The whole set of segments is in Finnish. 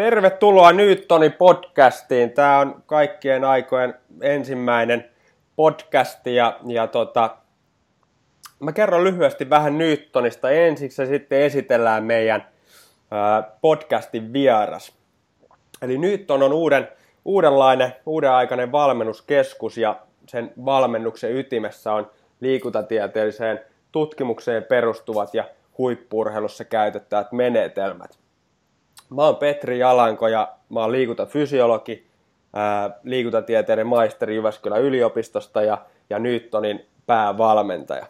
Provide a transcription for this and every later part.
Tervetuloa Newtonin podcastiin. Tämä on kaikkien aikojen ensimmäinen podcast ja, ja tota, mä kerron lyhyesti vähän Newtonista ensiksi ja sitten esitellään meidän ää, podcastin vieras. Eli Newton on uuden, uudenlainen, uudenaikainen valmennuskeskus ja sen valmennuksen ytimessä on liikuntatieteelliseen tutkimukseen perustuvat ja huippurheilussa käytettävät menetelmät. Mä oon Petri Jalanko ja mä oon liikuntafysiologi, ää, liikuntatieteiden maisteri Jyväskylän yliopistosta ja, ja Newtonin päävalmentaja.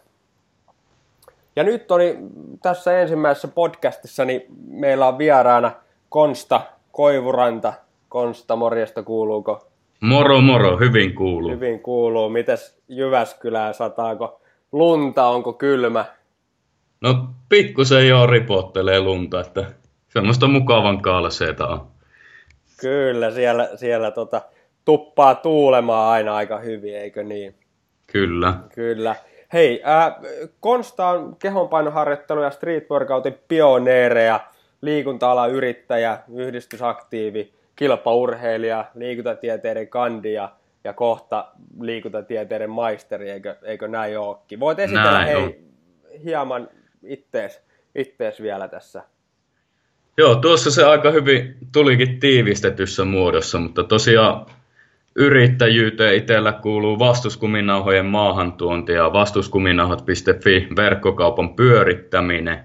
Ja nyt oli tässä ensimmäisessä podcastissa, niin meillä on vieraana Konsta Koivuranta. Konsta, morjesta kuuluuko? Moro moro, hyvin kuuluu. Hyvin kuuluu. Mites Jyväskylään sataako lunta, onko kylmä? No pikkusen jo ripottelee lunta, että semmoista mukavan kaalseeta on. Kyllä, siellä, siellä tota, tuppaa tuulemaan aina aika hyvin, eikö niin? Kyllä. Kyllä. Hei, äh, Konsta on kehonpainoharjoittelu ja street workoutin pioneereja, liikunta-alan yrittäjä, yhdistysaktiivi, kilpaurheilija, liikuntatieteiden kandi ja, ja kohta liikuntatieteiden maisteri, eikö, eikö näin olekin? Voit esitellä Näin hei, on. hieman ittees, ittees vielä tässä. Joo, tuossa se aika hyvin tulikin tiivistetyssä muodossa, mutta tosiaan yrittäjyyteen itsellä kuuluu vastuskuminauhojen maahantuonti ja vastuskuminauhat.fi verkkokaupan pyörittäminen.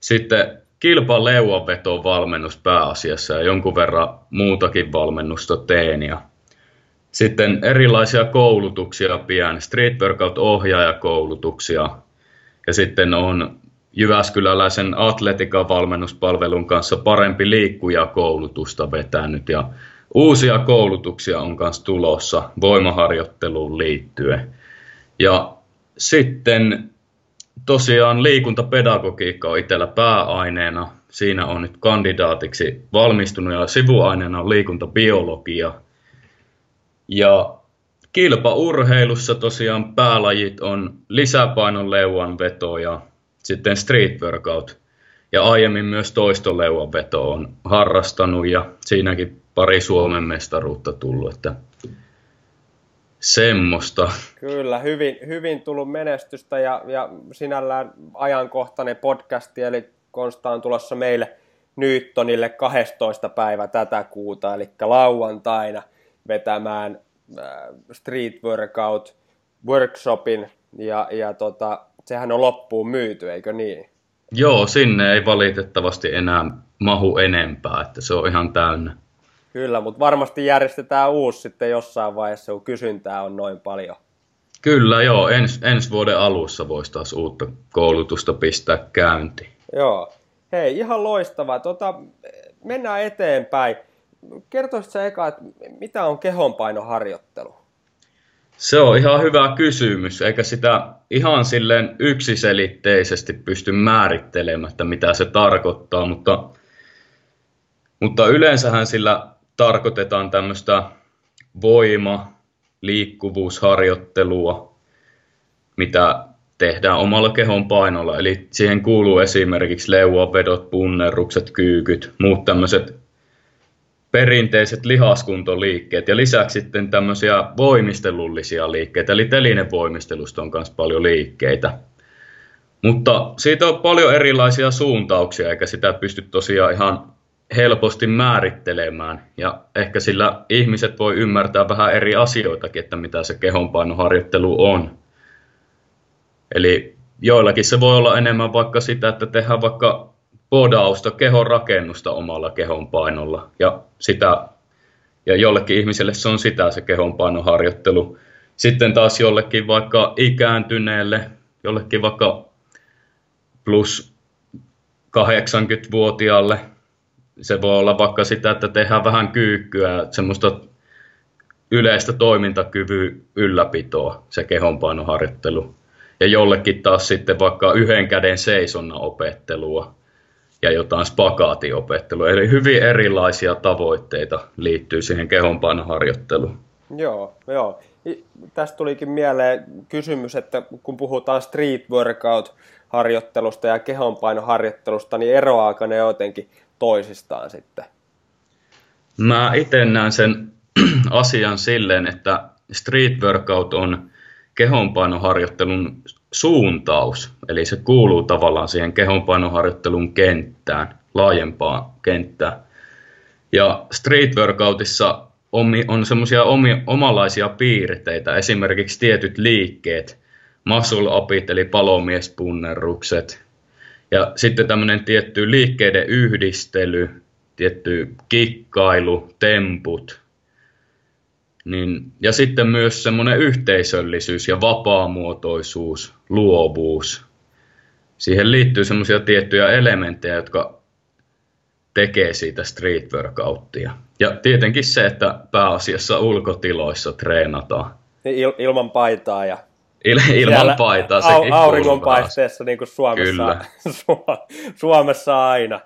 Sitten kilpaleuanveton valmennus pääasiassa ja jonkun verran muutakin valmennusta teen. Ja sitten erilaisia koulutuksia pian, street workout ohjaajakoulutuksia ja sitten on Jyväskyläläisen atletikan valmennuspalvelun kanssa parempi liikkuja koulutusta vetänyt ja uusia koulutuksia on myös tulossa voimaharjoitteluun liittyen. Ja sitten tosiaan liikuntapedagogiikka on itsellä pääaineena. Siinä on nyt kandidaatiksi valmistunut ja sivuaineena on liikuntabiologia. Ja kilpaurheilussa tosiaan päälajit on lisäpainon leuanveto ja sitten street workout. Ja aiemmin myös toistoleuanveto on harrastanut ja siinäkin pari Suomen mestaruutta tullut. Että semmoista. Kyllä, hyvin, hyvin tullut menestystä ja, ja sinällään ajankohtainen podcasti, eli Konsta on tulossa meille Newtonille 12. päivä tätä kuuta, eli lauantaina vetämään äh, street workout workshopin, ja, ja tota, sehän on loppuun myyty, eikö niin? Joo, sinne ei valitettavasti enää mahu enempää, että se on ihan täynnä. Kyllä, mutta varmasti järjestetään uusi sitten jossain vaiheessa, kun kysyntää on noin paljon. Kyllä joo, ens, ensi vuoden alussa voisi taas uutta koulutusta pistää käyntiin. Joo. Hei, ihan loistavaa. Tota, mennään eteenpäin. Kertoisitko sä eka, että mitä on kehonpainoharjoittelu? Se on ihan hyvä kysymys, eikä sitä ihan silleen yksiselitteisesti pysty määrittelemään, että mitä se tarkoittaa, mutta, mutta yleensähän sillä tarkoitetaan tämmöistä voima, liikkuvuusharjoittelua, mitä tehdään omalla kehon painolla. Eli siihen kuuluu esimerkiksi leuavedot, punnerrukset, kyykyt, muut tämmöiset perinteiset lihaskuntoliikkeet ja lisäksi sitten tämmöisiä voimistelullisia liikkeitä, eli telinevoimistelusta on myös paljon liikkeitä. Mutta siitä on paljon erilaisia suuntauksia, eikä sitä pysty tosiaan ihan helposti määrittelemään. Ja ehkä sillä ihmiset voi ymmärtää vähän eri asioitakin, että mitä se kehonpainoharjoittelu on. Eli joillakin se voi olla enemmän vaikka sitä, että tehdään vaikka podausta, kehon rakennusta omalla kehonpainolla. Ja, sitä, ja jollekin ihmiselle se on sitä se kehonpainoharjoittelu. Sitten taas jollekin vaikka ikääntyneelle, jollekin vaikka plus 80-vuotiaalle, se voi olla vaikka sitä, että tehdään vähän kyykkyä, semmoista yleistä toimintakyvyn ylläpitoa, se kehonpainoharjoittelu. Ja jollekin taas sitten vaikka yhden käden seisonnan opettelua ja jotain spagaatiopettelua. Eli hyvin erilaisia tavoitteita liittyy siihen kehonpainoharjoitteluun. Joo, joo. Tästä tulikin mieleen kysymys, että kun puhutaan street workout-harjoittelusta ja kehonpainoharjoittelusta, niin eroaako ne jotenkin toisistaan sitten? Mä itse näen sen asian silleen, että street workout on kehonpainoharjoittelun suuntaus, eli se kuuluu tavallaan siihen kehonpainoharjoittelun kenttään, laajempaan kenttään. Ja street workoutissa on semmoisia omanlaisia piirteitä, esimerkiksi tietyt liikkeet, muscle upit eli palomiespunnerrukset, ja sitten tämmöinen tietty liikkeiden yhdistely, tietty kikkailu, temput, niin, ja sitten myös semmoinen yhteisöllisyys ja vapaamuotoisuus, luovuus. Siihen liittyy semmoisia tiettyjä elementtejä, jotka tekee siitä street workouttia. Ja tietenkin se, että pääasiassa ulkotiloissa treenataan. Il- ilman paitaa ja Il- ilman paitaa. Au- auringonpaisteessa niin kuin Suomessa, Kyllä. Suomessa aina.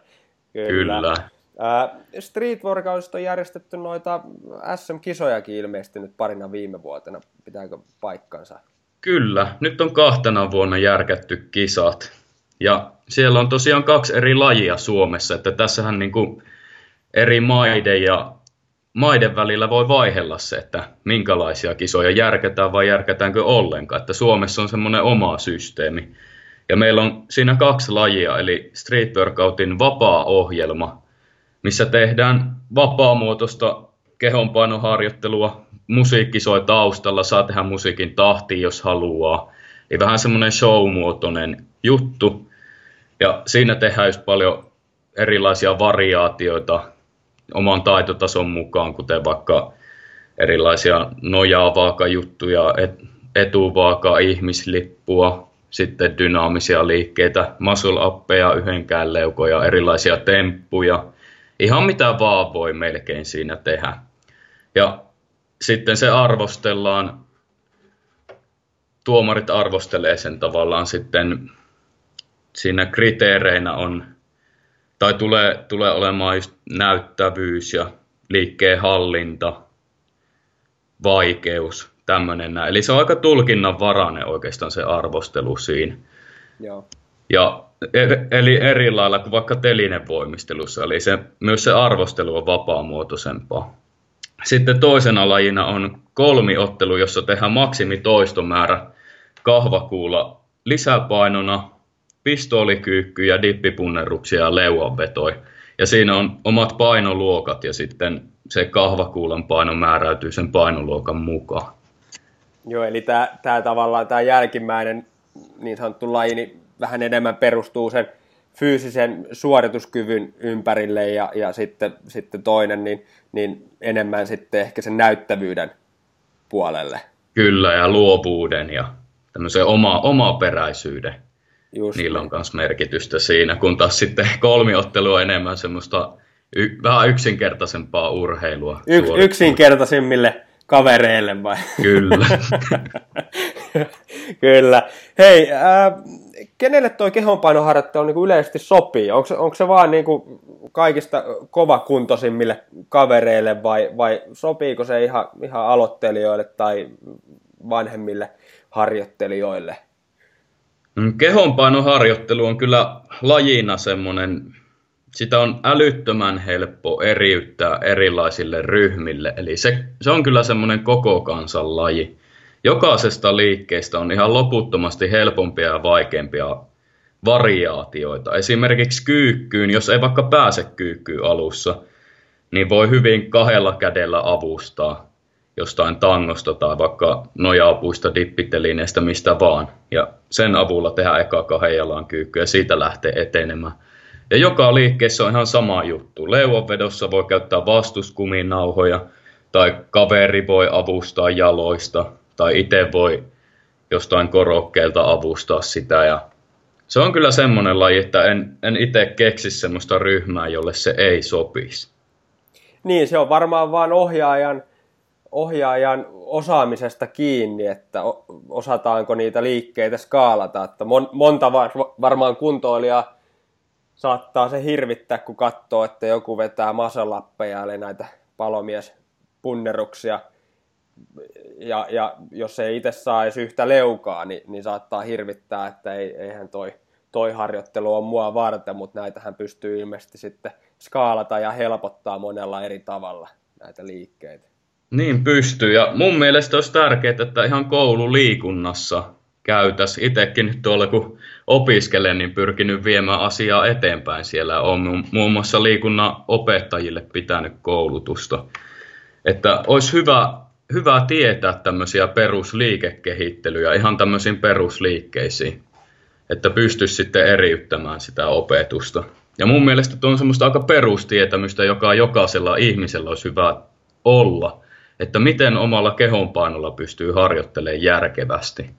Kyllä. Kyllä. Street Workoutista on järjestetty noita SM-kisojakin ilmeisesti nyt parina viime vuotena. Pitääkö paikkansa? Kyllä. Nyt on kahtena vuonna järkätty kisat. Ja siellä on tosiaan kaksi eri lajia Suomessa, että tässähän niin kuin eri maiden ja maiden välillä voi vaihella se, että minkälaisia kisoja järkätään vai järkätäänkö ollenkaan. Että Suomessa on semmoinen oma systeemi. Ja meillä on siinä kaksi lajia, eli Street Workoutin vapaa-ohjelma, missä tehdään vapaamuotoista kehonpainoharjoittelua, musiikki soi taustalla, saa tehdä musiikin tahtiin, jos haluaa. Eli vähän semmoinen show-muotoinen juttu. Ja siinä tehdään just paljon erilaisia variaatioita oman taitotason mukaan, kuten vaikka erilaisia nojaavaaka-juttuja, etuvaaka ihmislippua, sitten dynaamisia liikkeitä, muscle uppeja, yhdenkään leukoja, erilaisia temppuja. Ihan mitä vaan voi melkein siinä tehdä. Ja sitten se arvostellaan, tuomarit arvostelee sen tavallaan sitten, siinä kriteereinä on tai tulee, tulee olemaan just näyttävyys ja liikkeen hallinta, vaikeus, tämmöinen näin. Eli se on aika tulkinnanvarainen oikeastaan se arvostelu siinä. Joo. Ja er, eli eri lailla kuin vaikka telinevoimistelussa, eli se, myös se arvostelu on vapaamuotoisempaa. Sitten toisena lajina on kolmiottelu, jossa tehdään maksimitoistomäärä kahvakuulla lisäpainona pistoolikyykky ja dippipunnerruksia ja leuanvetoi. Ja siinä on omat painoluokat ja sitten se kahvakuulan paino määräytyy sen painoluokan mukaan. Joo, eli tämä tavallaan tämä jälkimmäinen niin sanottu laji niin vähän enemmän perustuu sen fyysisen suorituskyvyn ympärille ja, ja sitten, sitten toinen niin, niin enemmän sitten ehkä sen näyttävyyden puolelle. Kyllä, ja luovuuden ja tämmöisen oma, omaperäisyyden Just niillä on myös merkitystä siinä, kun taas sitten kolmiottelu on enemmän semmoista y- vähän yksinkertaisempaa urheilua. Y- yksinkertaisimmille kavereille vai? Kyllä. Kyllä. Hei, äh, kenelle tuo kehonpainoharjoittelu niin yleisesti sopii? Onko, onko se vaan niin kuin kaikista kovakuntoisimmille kavereille vai, vai sopiiko se ihan, ihan aloittelijoille tai vanhemmille harjoittelijoille? Mm, kehonpainoharjoittelu on kyllä lajina semmoinen, sitä on älyttömän helppo eriyttää erilaisille ryhmille. Eli se, se on kyllä semmoinen koko kansan laji. Jokaisesta liikkeestä on ihan loputtomasti helpompia ja vaikeampia variaatioita. Esimerkiksi kyykkyyn, jos ei vaikka pääse kyykkyyn alussa, niin voi hyvin kahdella kädellä avustaa jostain tangosta tai vaikka nojaapuista, dippitelineestä, mistä vaan. Ja sen avulla tehdään eka kahden kyykky ja siitä lähtee etenemään. Ja joka liikkeessä on ihan sama juttu. Leuanvedossa voi käyttää vastuskuminauhoja, tai kaveri voi avustaa jaloista, tai itse voi jostain korokkeelta avustaa sitä. Ja se on kyllä semmoinen laji, että en, en itse keksi semmoista ryhmää, jolle se ei sopisi. Niin, se on varmaan vain ohjaajan – ohjaajan osaamisesta kiinni, että osataanko niitä liikkeitä skaalata. Että monta varmaan kuntoilija saattaa se hirvittää, kun katsoo, että joku vetää masalappeja, eli näitä palomiespunneruksia, ja, ja jos ei itse saa edes yhtä leukaa, niin, niin saattaa hirvittää, että ei, eihän toi, toi harjoittelu on mua varten, mutta näitähän pystyy ilmeisesti sitten skaalata ja helpottaa monella eri tavalla näitä liikkeitä. Niin pystyy ja mun mielestä olisi tärkeää, että ihan koululiikunnassa käytäs. Itsekin nyt tuolla kun opiskelen, niin pyrkinyt viemään asiaa eteenpäin siellä. on muun muassa liikunnan opettajille pitänyt koulutusta. Että olisi hyvä, hyvä tietää tämmöisiä perusliikekehittelyjä ihan tämmöisiin perusliikkeisiin, että pystyisi sitten eriyttämään sitä opetusta. Ja mun mielestä tuo on semmoista aika perustietämystä, joka jokaisella ihmisellä olisi hyvä olla, että miten omalla kehonpainolla pystyy harjoittelemaan järkevästi.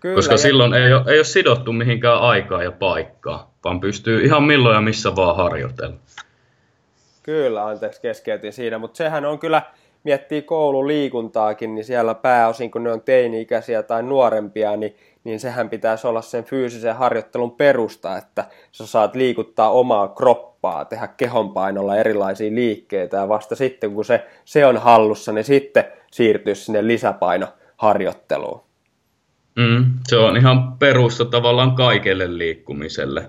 Kyllä, Koska ja... silloin ei ole, ei ole sidottu mihinkään aikaa ja paikkaa, vaan pystyy ihan milloin ja missä vaan harjoitella. Kyllä, anteeksi keskeytin siinä, mutta sehän on kyllä, miettii koululiikuntaakin, niin siellä pääosin, kun ne on teini-ikäisiä tai nuorempia, niin, niin sehän pitäisi olla sen fyysisen harjoittelun perusta, että sä saat liikuttaa omaa kroppaa, tehdä kehonpainolla erilaisia liikkeitä, ja vasta sitten, kun se, se on hallussa, niin sitten siirtyy sinne lisäpainoharjoitteluun. Mm, se on ihan perusta tavallaan kaikelle liikkumiselle.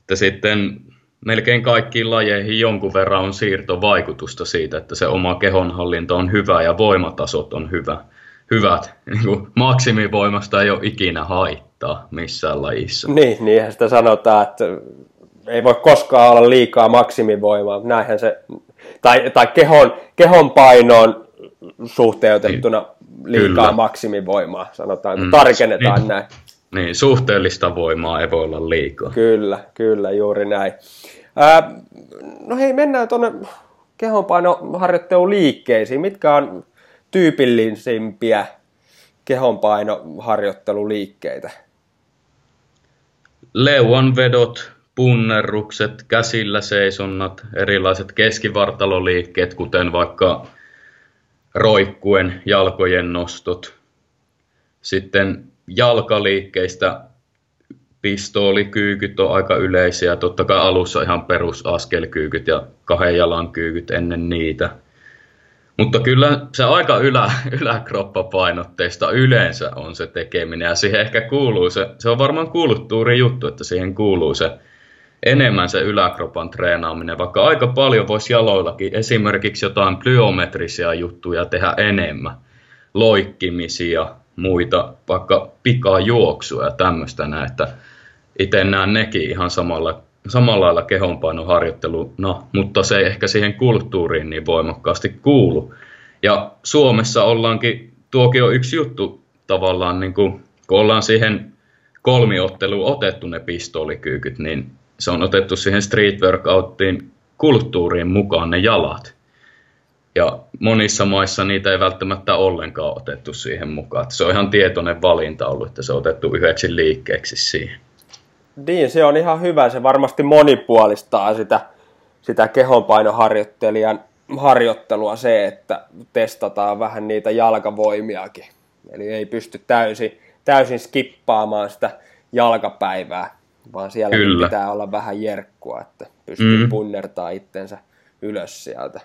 Että sitten melkein kaikkiin lajeihin jonkun verran on siirtovaikutusta siitä, että se oma kehonhallinto on hyvä ja voimatasot on hyvä, hyvät. Niin kuin maksimivoimasta ei ole ikinä haittaa missään lajissa. Niin, niinhän sitä sanotaan, että ei voi koskaan olla liikaa maksimivoimaa. Näinhän se, tai, tai kehon, kehon painoon suhteutettuna niin liikaa Kyllä. maksimivoimaa, sanotaan, mm. tarkennetaan niin, näin. Niin, suhteellista voimaa ei voi olla liikaa. Kyllä, kyllä, juuri näin. Ää, no hei, mennään tuonne kehonpainoharjoittelun liikkeisiin. Mitkä on tyypillisimpiä kehonpainoharjoitteluliikkeitä? Leuanvedot, punnerrukset, käsillä seisonnat, erilaiset keskivartaloliikkeet, kuten vaikka roikkuen jalkojen nostot. Sitten jalkaliikkeistä pistoolikyykyt on aika yleisiä. Totta kai alussa ihan perusaskelkyykyt ja kahden jalan kyykyt ennen niitä. Mutta kyllä se aika ylä, yläkroppapainotteista yleensä on se tekeminen ja siihen ehkä kuuluu se, se on varmaan kulttuuri juttu, että siihen kuuluu se enemmän se yläkropan treenaaminen, vaikka aika paljon voisi jaloillakin esimerkiksi jotain plyometrisia juttuja tehdä enemmän, loikkimisia, muita, vaikka pikajuoksua ja tämmöistä näin, että itse näen nekin ihan samalla, samalla lailla kehonpainoharjoitteluna, mutta se ei ehkä siihen kulttuuriin niin voimakkaasti kuulu. Ja Suomessa ollaankin, tuokin on yksi juttu tavallaan, niin kuin, kun ollaan siihen kolmiotteluun otettu ne pistolikyykyt, niin se on otettu siihen street workouttiin kulttuuriin mukaan ne jalat. Ja monissa maissa niitä ei välttämättä ollenkaan otettu siihen mukaan. Se on ihan tietoinen valinta ollut, että se on otettu yhdeksi liikkeeksi siihen. Niin, se on ihan hyvä. Se varmasti monipuolistaa sitä, sitä kehonpainoharjoittelijan harjoittelua se, että testataan vähän niitä jalkavoimiakin. Eli ei pysty täysin, täysin skippaamaan sitä jalkapäivää vaan siellä pitää olla vähän jerkkua, että pystyy mm. punnertaa itsensä ylös sieltä.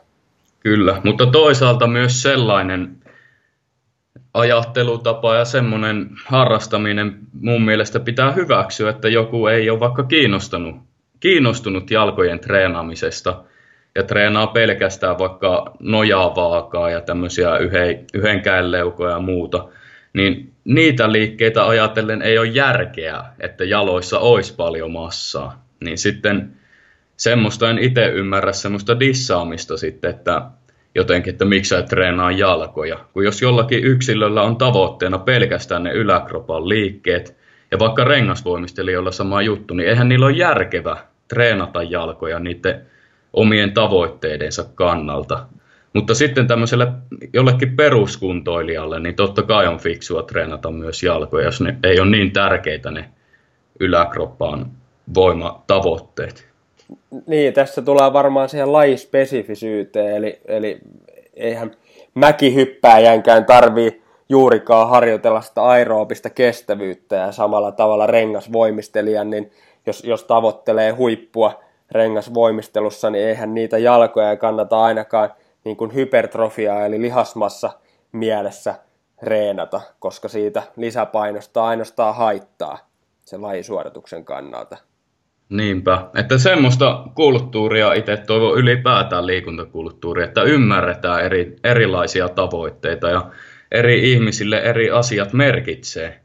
Kyllä, mutta toisaalta myös sellainen ajattelutapa ja semmoinen harrastaminen mun mielestä pitää hyväksyä, että joku ei ole vaikka kiinnostunut, kiinnostunut jalkojen treenaamisesta ja treenaa pelkästään vaikka nojavaakaa ja tämmöisiä yhden, yhden ja muuta – niin niitä liikkeitä ajatellen ei ole järkeä, että jaloissa olisi paljon massaa. Niin sitten semmoista en itse ymmärrä semmoista dissaamista sitten, että jotenkin, että miksi sä treenaa jalkoja. Kun jos jollakin yksilöllä on tavoitteena pelkästään ne yläkropan liikkeet, ja vaikka rengasvoimistelijoilla sama juttu, niin eihän niillä ole järkevä treenata jalkoja niiden omien tavoitteidensa kannalta. Mutta sitten tämmöiselle jollekin peruskuntoilijalle, niin totta kai on fiksua treenata myös jalkoja, jos ne ei ole niin tärkeitä ne yläkroppaan voimatavoitteet. Niin, tässä tulee varmaan siihen lajispesifisyyteen, eli, eli eihän mäkihyppääjänkään tarvii juurikaan harjoitella sitä aeroobista kestävyyttä ja samalla tavalla rengasvoimistelijan, niin jos, jos tavoittelee huippua rengasvoimistelussa, niin eihän niitä jalkoja kannata ainakaan – niin kuin hypertrofiaa eli lihasmassa mielessä reenata, koska siitä lisäpainosta ainoastaan haittaa. sen lajisuorituksen kannalta. Niinpä, että semmoista kulttuuria itse toivon ylipäätään liikuntakulttuuria, että ymmärretään eri, erilaisia tavoitteita ja eri ihmisille eri asiat merkitsee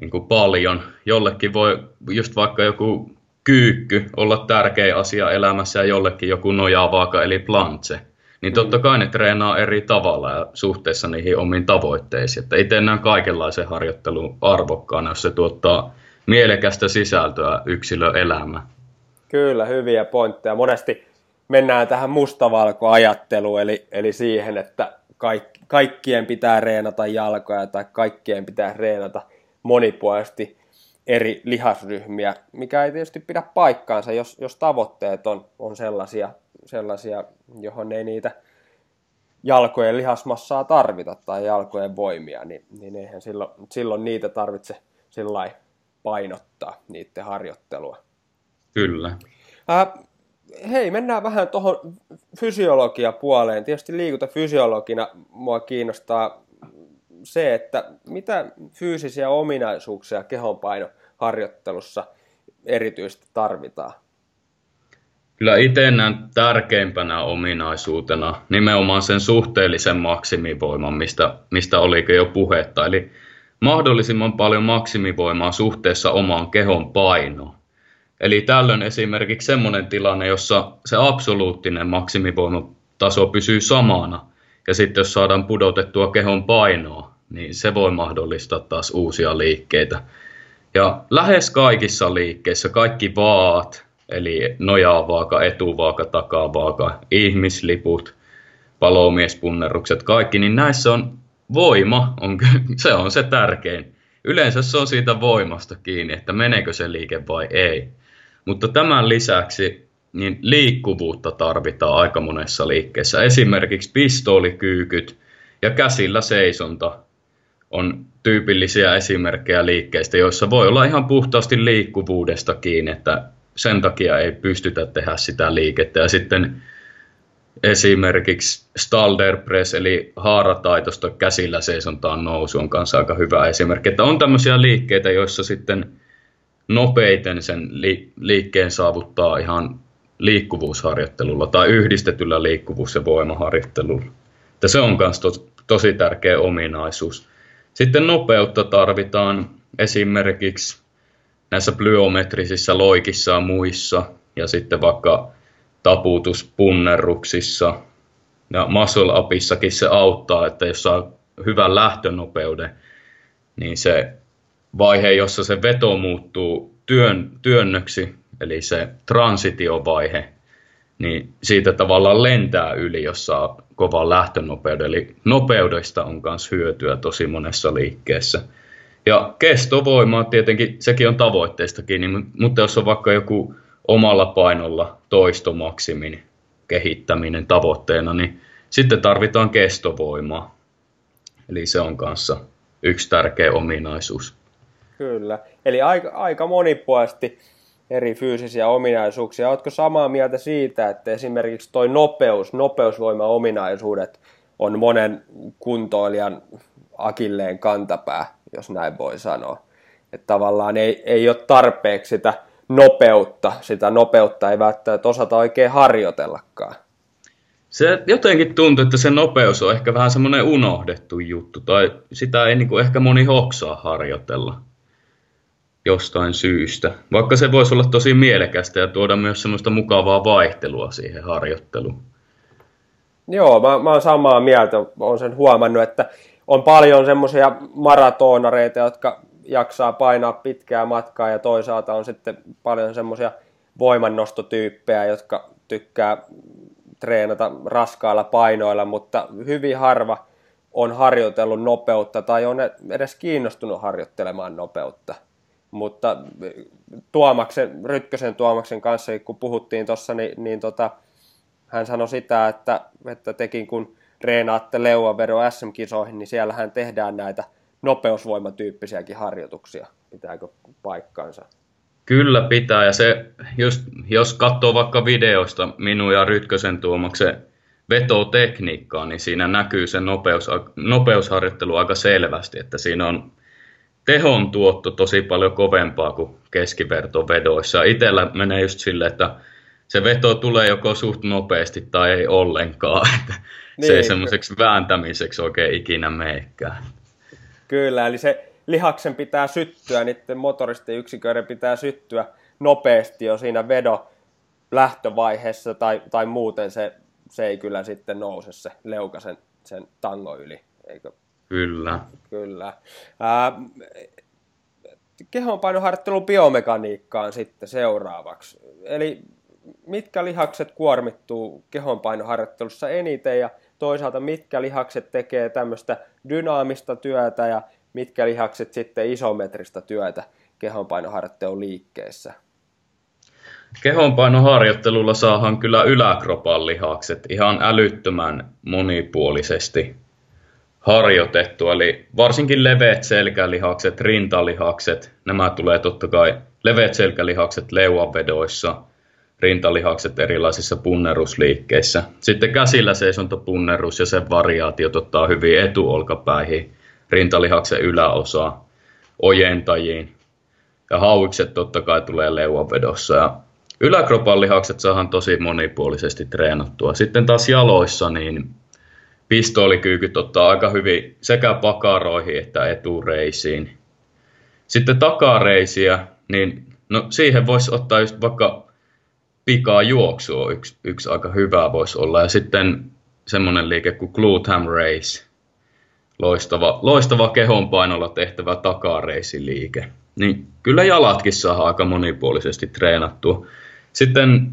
niin kuin paljon. Jollekin voi just vaikka joku kyykky olla tärkeä asia elämässä ja jollekin joku nojavaaka eli plantse. Niin totta kai ne treenaa eri tavalla ja suhteessa niihin omiin tavoitteisiin. Että itse näen kaikenlaisen harjoittelun arvokkaana, jos se tuottaa mielekästä sisältöä yksilöelämä. Kyllä, hyviä pointteja. Monesti mennään tähän mustavalkoajatteluun, eli, eli siihen, että kaik, kaikkien pitää reenata jalkoja tai kaikkien pitää reenata monipuolisesti eri lihasryhmiä, mikä ei tietysti pidä paikkaansa, jos, jos tavoitteet on, on sellaisia, sellaisia, johon ei niitä jalkojen lihasmassaa tarvita tai jalkojen voimia, niin, niin eihän silloin, silloin niitä tarvitse sillä painottaa niiden harjoittelua. Kyllä. Äh, hei, mennään vähän tuohon fysiologiapuoleen. Tietysti liikuntafysiologina mua kiinnostaa se, että mitä fyysisiä ominaisuuksia kehonpainoharjoittelussa erityisesti tarvitaan? Kyllä itse näen tärkeimpänä ominaisuutena nimenomaan sen suhteellisen maksimivoiman, mistä, mistä olikin jo puhetta. Eli mahdollisimman paljon maksimivoimaa suhteessa omaan kehon painoon. Eli tällöin esimerkiksi sellainen tilanne, jossa se absoluuttinen maksimivoimataso pysyy samana, ja sitten jos saadaan pudotettua kehon painoa, niin se voi mahdollistaa taas uusia liikkeitä. Ja lähes kaikissa liikkeissä kaikki vaat, eli nojavaaka, etuvaaka, takavaaka, ihmisliput, palomiespunnerrukset, kaikki, niin näissä on voima, on, se on se tärkein. Yleensä se on siitä voimasta kiinni, että meneekö se liike vai ei. Mutta tämän lisäksi niin liikkuvuutta tarvitaan aika monessa liikkeessä. Esimerkiksi pistoolikyykyt ja käsillä seisonta on tyypillisiä esimerkkejä liikkeistä, joissa voi olla ihan puhtaasti liikkuvuudesta kiinni, että sen takia ei pystytä tehdä sitä liikettä. Ja sitten esimerkiksi Stalder Press, eli haarataitosta käsillä seisontaan nousu on kanssa aika hyvä esimerkki. Että on tämmöisiä liikkeitä, joissa sitten nopeiten sen li- liikkeen saavuttaa ihan liikkuvuusharjoittelulla tai yhdistetyllä liikkuvuus- ja voimaharjoittelulla. Että se on myös to- tosi tärkeä ominaisuus. Sitten nopeutta tarvitaan esimerkiksi näissä plyometrisissä loikissa ja muissa, ja sitten vaikka taputuspunnerruksissa ja muscle upissakin se auttaa, että jos saa hyvän lähtönopeuden, niin se vaihe, jossa se veto muuttuu työn, työnnöksi, eli se transitiovaihe, niin siitä tavallaan lentää yli, jos saa kovan lähtönopeuden. Eli nopeudesta on myös hyötyä tosi monessa liikkeessä. Ja kestovoima tietenkin, sekin on tavoitteista kiinni, mutta jos on vaikka joku omalla painolla toistomaksimin kehittäminen tavoitteena, niin sitten tarvitaan kestovoimaa. Eli se on kanssa yksi tärkeä ominaisuus. Kyllä. Eli aika, aika monipuolisesti eri fyysisiä ominaisuuksia. Oletko samaa mieltä siitä, että esimerkiksi tuo nopeus, nopeusvoima-ominaisuudet on monen kuntoilijan akilleen kantapää, jos näin voi sanoa. Että tavallaan ei, ei ole tarpeeksi sitä nopeutta. Sitä nopeutta ei välttämättä osata oikein harjoitellakaan. Se jotenkin tuntuu, että se nopeus on ehkä vähän semmoinen unohdettu juttu, tai sitä ei niin kuin ehkä moni hoksaa harjoitella jostain syystä. Vaikka se voisi olla tosi mielekästä ja tuoda myös semmoista mukavaa vaihtelua siihen harjoitteluun. Joo, mä, mä oon samaa mieltä. Olen sen huomannut, että on paljon semmoisia maratonareita, jotka jaksaa painaa pitkää matkaa ja toisaalta on sitten paljon semmoisia voimannostotyyppejä, jotka tykkää treenata raskailla painoilla, mutta hyvin harva on harjoitellut nopeutta tai on edes kiinnostunut harjoittelemaan nopeutta. Mutta Tuomaksen, Rytkösen Tuomaksen kanssa, kun puhuttiin tuossa, niin, niin tota, hän sanoi sitä, että, että tekin kun reenaatte leuavero SM-kisoihin, niin siellähän tehdään näitä nopeusvoimatyyppisiäkin harjoituksia. Pitääkö paikkaansa? Kyllä pitää, ja se, just, jos katsoo vaikka videosta minun ja Rytkösen Tuomaksen vetotekniikkaa, niin siinä näkyy se nopeus, nopeusharjoittelu aika selvästi, että siinä on tehon tuotto tosi paljon kovempaa kuin keskivertovedoissa. Itellä menee just silleen, että se veto tulee joko suht nopeasti tai ei ollenkaan. Että niin. Se ei niin. semmoiseksi vääntämiseksi oikein ikinä meekään. Kyllä, eli se lihaksen pitää syttyä, niiden motoristen yksiköiden pitää syttyä nopeasti jo siinä vedon lähtövaiheessa tai, tai muuten se, se ei kyllä sitten nouse se leuka sen, sen tango yli. Eikö? Kyllä. Kyllä. Ää, kehonpainoharjoittelun biomekaniikkaan sitten seuraavaksi. Eli mitkä lihakset kuormittuu kehonpainoharjoittelussa eniten ja toisaalta mitkä lihakset tekee tämmöistä dynaamista työtä ja mitkä lihakset sitten isometristä työtä kehonpainoharjoittelun liikkeessä? Kehonpainoharjoittelulla saahan kyllä yläkropan lihakset ihan älyttömän monipuolisesti harjoitettu, eli varsinkin leveät selkälihakset, rintalihakset, nämä tulee totta kai leveät selkälihakset leuanvedoissa, rintalihakset erilaisissa punnerusliikkeissä. Sitten käsillä seisontopunnerus ja sen variaatiot ottaa hyvin etuolkapäihin, rintalihaksen yläosa, ojentajiin ja hauikset totta kai tulee leuanvedossa. Ja yläkropan lihakset saadaan tosi monipuolisesti treenattua. Sitten taas jaloissa niin pistoolikyykyt ottaa aika hyvin sekä pakaroihin että etureisiin. Sitten takareisiä, niin no siihen voisi ottaa just vaikka pikaa juoksua yksi, yksi aika hyvä voisi olla. Ja sitten semmoinen liike kuin glute ham race, loistava, loistava kehonpainolla tehtävä takareisiliike. Niin kyllä jalatkin saa aika monipuolisesti treenattua. Sitten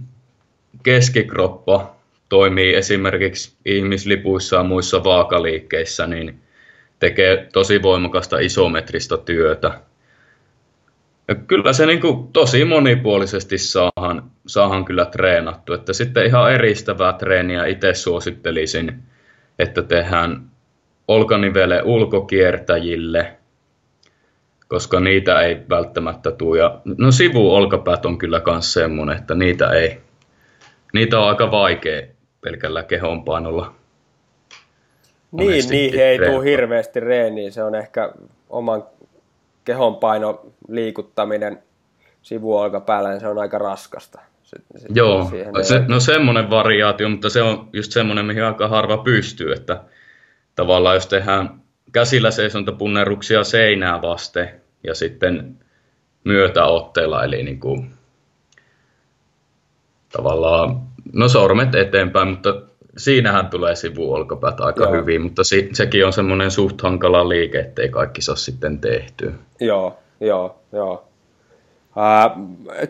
keskikroppa toimii esimerkiksi ihmislipuissa ja muissa vaakaliikkeissä, niin tekee tosi voimakasta isometrista työtä. Ja kyllä se niin kuin tosi monipuolisesti saahan, saahan kyllä treenattu. Että sitten ihan eristävää treeniä itse suosittelisin, että tehdään olkanivele ulkokiertäjille, koska niitä ei välttämättä tule. Ja, no sivuolkapäät on kyllä myös semmoinen, että niitä ei, niitä on aika vaikea pelkällä kehonpainolla. Niin, niihin ei tule hirveästi reeniä. Se on ehkä oman kehonpaino liikuttaminen sivuolkapäällä, niin se on aika raskasta. Sitten Joo, se, no semmoinen variaatio, mutta se on just semmoinen, mihin aika harva pystyy, että tavallaan jos tehdään käsillä seisontapunneruksia seinää vasten ja sitten myötäotteella, eli niin kuin, tavallaan, no sormet eteenpäin, mutta siinähän tulee sivuolkapäät aika Joo. hyvin, mutta se, sekin on semmoinen suht hankala liike, ettei kaikki saa sitten tehtyä. Joo, joo, joo. Ää,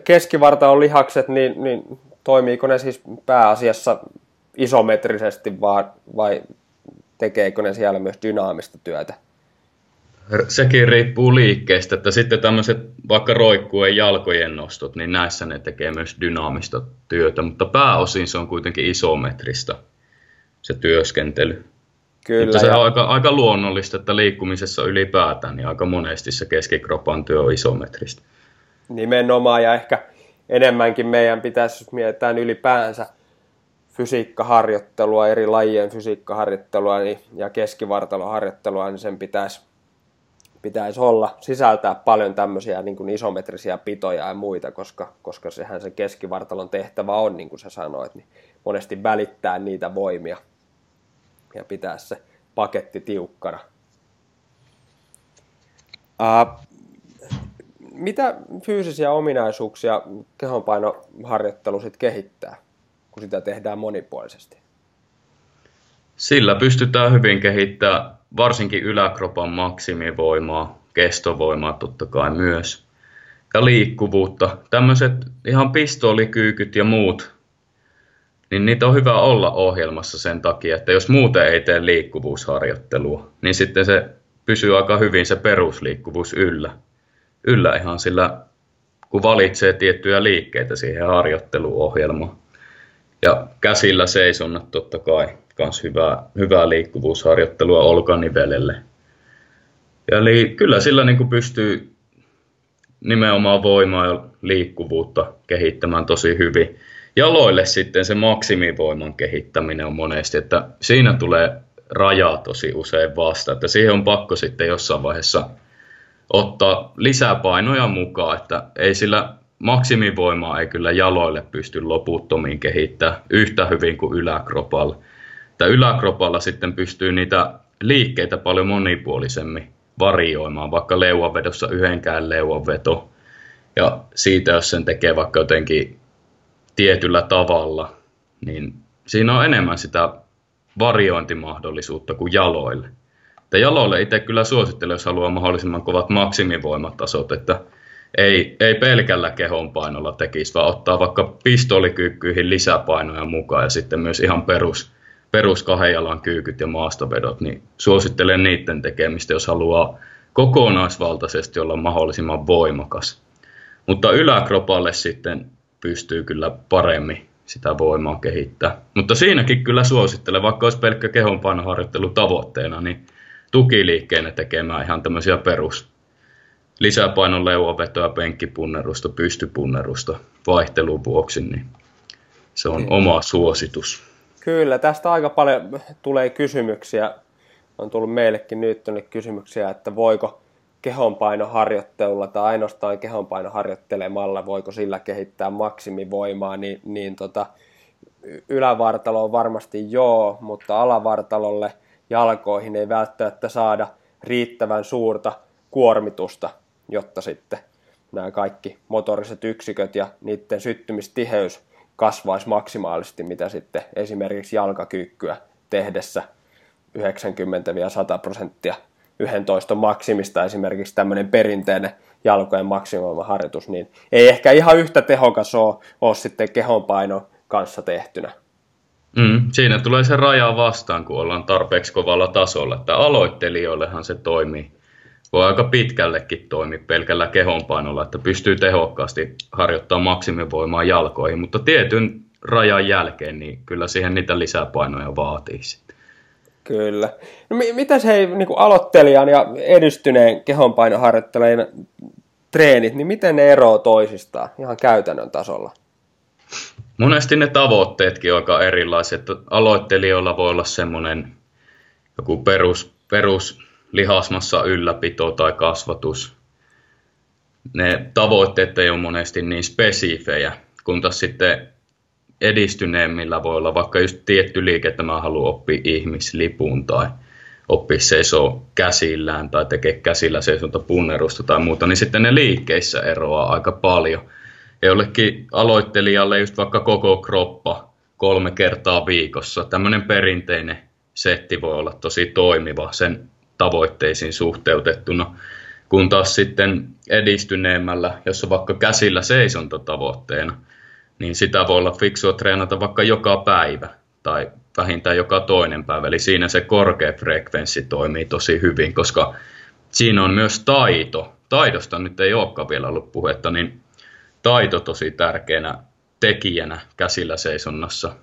keskivartalon lihakset, niin, niin toimiiko ne siis pääasiassa isometrisesti vaan, vai tekeekö ne siellä myös dynaamista työtä? Sekin riippuu liikkeestä, että sitten tämmöiset vaikka roikkujen jalkojen nostot, niin näissä ne tekee myös dynaamista työtä, mutta pääosin se on kuitenkin isometristä se työskentely. Kyllä. Mutta se on aika, aika luonnollista, että liikkumisessa ylipäätään niin aika monesti se keskikropan työ on isometristä. Nimenomaan ja ehkä enemmänkin meidän pitäisi, jos mietitään ylipäänsä fysiikkaharjoittelua, eri lajien fysiikkaharjoittelua niin, ja keskivartaloharjoittelua, niin sen pitäisi, pitäisi olla, sisältää paljon tämmöisiä niin kuin isometrisiä pitoja ja muita, koska, koska sehän se keskivartalon tehtävä on, niin kuin sä sanoit, niin monesti välittää niitä voimia ja pitää se paketti tiukkana. Uh, mitä fyysisiä ominaisuuksia kehonpainoharjoittelu sitten kehittää? kun sitä tehdään monipuolisesti? Sillä pystytään hyvin kehittämään varsinkin yläkropan maksimivoimaa, kestovoimaa totta kai myös, ja liikkuvuutta. Tämmöiset ihan pistoolikyykyt ja muut, niin niitä on hyvä olla ohjelmassa sen takia, että jos muuten ei tee liikkuvuusharjoittelua, niin sitten se pysyy aika hyvin se perusliikkuvuus yllä. Yllä ihan sillä, kun valitsee tiettyjä liikkeitä siihen harjoitteluohjelmaan. Ja käsillä seisonnat totta kai, myös hyvää, hyvää liikkuvuusharjoittelua olkanivelelle. Eli kyllä sillä niin kuin pystyy nimenomaan voimaa ja liikkuvuutta kehittämään tosi hyvin. Jaloille sitten se maksimivoiman kehittäminen on monesti, että siinä tulee rajaa tosi usein vasta, että siihen on pakko sitten jossain vaiheessa ottaa lisäpainoja mukaan, että ei sillä maksimivoimaa ei kyllä jaloille pysty loputtomiin kehittää yhtä hyvin kuin yläkropalla. Että yläkropalla sitten pystyy niitä liikkeitä paljon monipuolisemmin varioimaan, vaikka leuanvedossa yhdenkään leuanveto. Ja siitä, jos sen tekee vaikka jotenkin tietyllä tavalla, niin siinä on enemmän sitä variointimahdollisuutta kuin jaloille. Että jaloille itse kyllä suosittelen, jos haluaa mahdollisimman kovat maksimivoimatasot, että ei, ei pelkällä kehonpainolla tekisi, vaan ottaa vaikka pistolikykkyihin lisäpainoja mukaan ja sitten myös ihan perus, perus kahden jalan kyykyt ja maastovedot, niin suosittelen niiden tekemistä, jos haluaa kokonaisvaltaisesti olla mahdollisimman voimakas. Mutta yläkropalle sitten pystyy kyllä paremmin sitä voimaa kehittää. Mutta siinäkin kyllä suosittelen, vaikka olisi pelkkä kehonpainoharjoittelu tavoitteena, niin tukiliikkeenä tekemään ihan tämmöisiä perus lisäpainon leuavetoa, penkkipunnerusta, pystypunnerusta vaihtelun vuoksi, niin se on oma suositus. Kyllä, tästä aika paljon tulee kysymyksiä. On tullut meillekin nyt kysymyksiä, että voiko kehonpainoharjoittelulla tai ainoastaan kehonpainoharjoittelemalla, voiko sillä kehittää maksimivoimaa, niin, niin tota, ylävartalo on varmasti joo, mutta alavartalolle jalkoihin ei välttämättä saada riittävän suurta kuormitusta, jotta sitten nämä kaikki motoriset yksiköt ja niiden syttymistiheys kasvaisi maksimaalisesti, mitä sitten esimerkiksi jalkakyykkyä tehdessä 90-100 prosenttia yhden toiston maksimista esimerkiksi tämmöinen perinteinen jalkojen maksimoima niin ei ehkä ihan yhtä tehokas ole, ole sitten kehonpaino kanssa tehtynä. Mm, siinä tulee se raja vastaan, kun ollaan tarpeeksi kovalla tasolla, että aloittelijoillehan se toimii. Voi aika pitkällekin toimia pelkällä kehonpainolla, että pystyy tehokkaasti harjoittamaan maksimivoimaa jalkoihin, mutta tietyn rajan jälkeen niin kyllä siihen niitä lisäpainoja vaatii. Kyllä. No, mitä se niin kuin aloittelijan ja edistyneen kehonpainoharjoittelijan treenit, niin miten ne eroavat toisistaan ihan käytännön tasolla? Monesti ne tavoitteetkin on aika erilaiset. Aloittelijoilla voi olla semmoinen joku perus, perus lihasmassa ylläpito tai kasvatus. Ne tavoitteet ei ole monesti niin spesifejä, kun taas sitten edistyneemmillä voi olla vaikka just tietty liike, että mä haluan oppia ihmislipun tai oppia seisoo käsillään tai tekee käsillä seisonta punnerusta tai muuta, niin sitten ne liikkeissä eroaa aika paljon. Ja jollekin aloittelijalle just vaikka koko kroppa kolme kertaa viikossa, tämmöinen perinteinen setti voi olla tosi toimiva sen tavoitteisiin suhteutettuna. Kun taas sitten edistyneemmällä, jos on vaikka käsillä seisonta tavoitteena, niin sitä voi olla fiksua treenata vaikka joka päivä tai vähintään joka toinen päivä. Eli siinä se korkea frekvenssi toimii tosi hyvin, koska siinä on myös taito. Taidosta nyt ei olekaan vielä ollut puhetta, niin taito tosi tärkeänä tekijänä käsillä seisonnassa.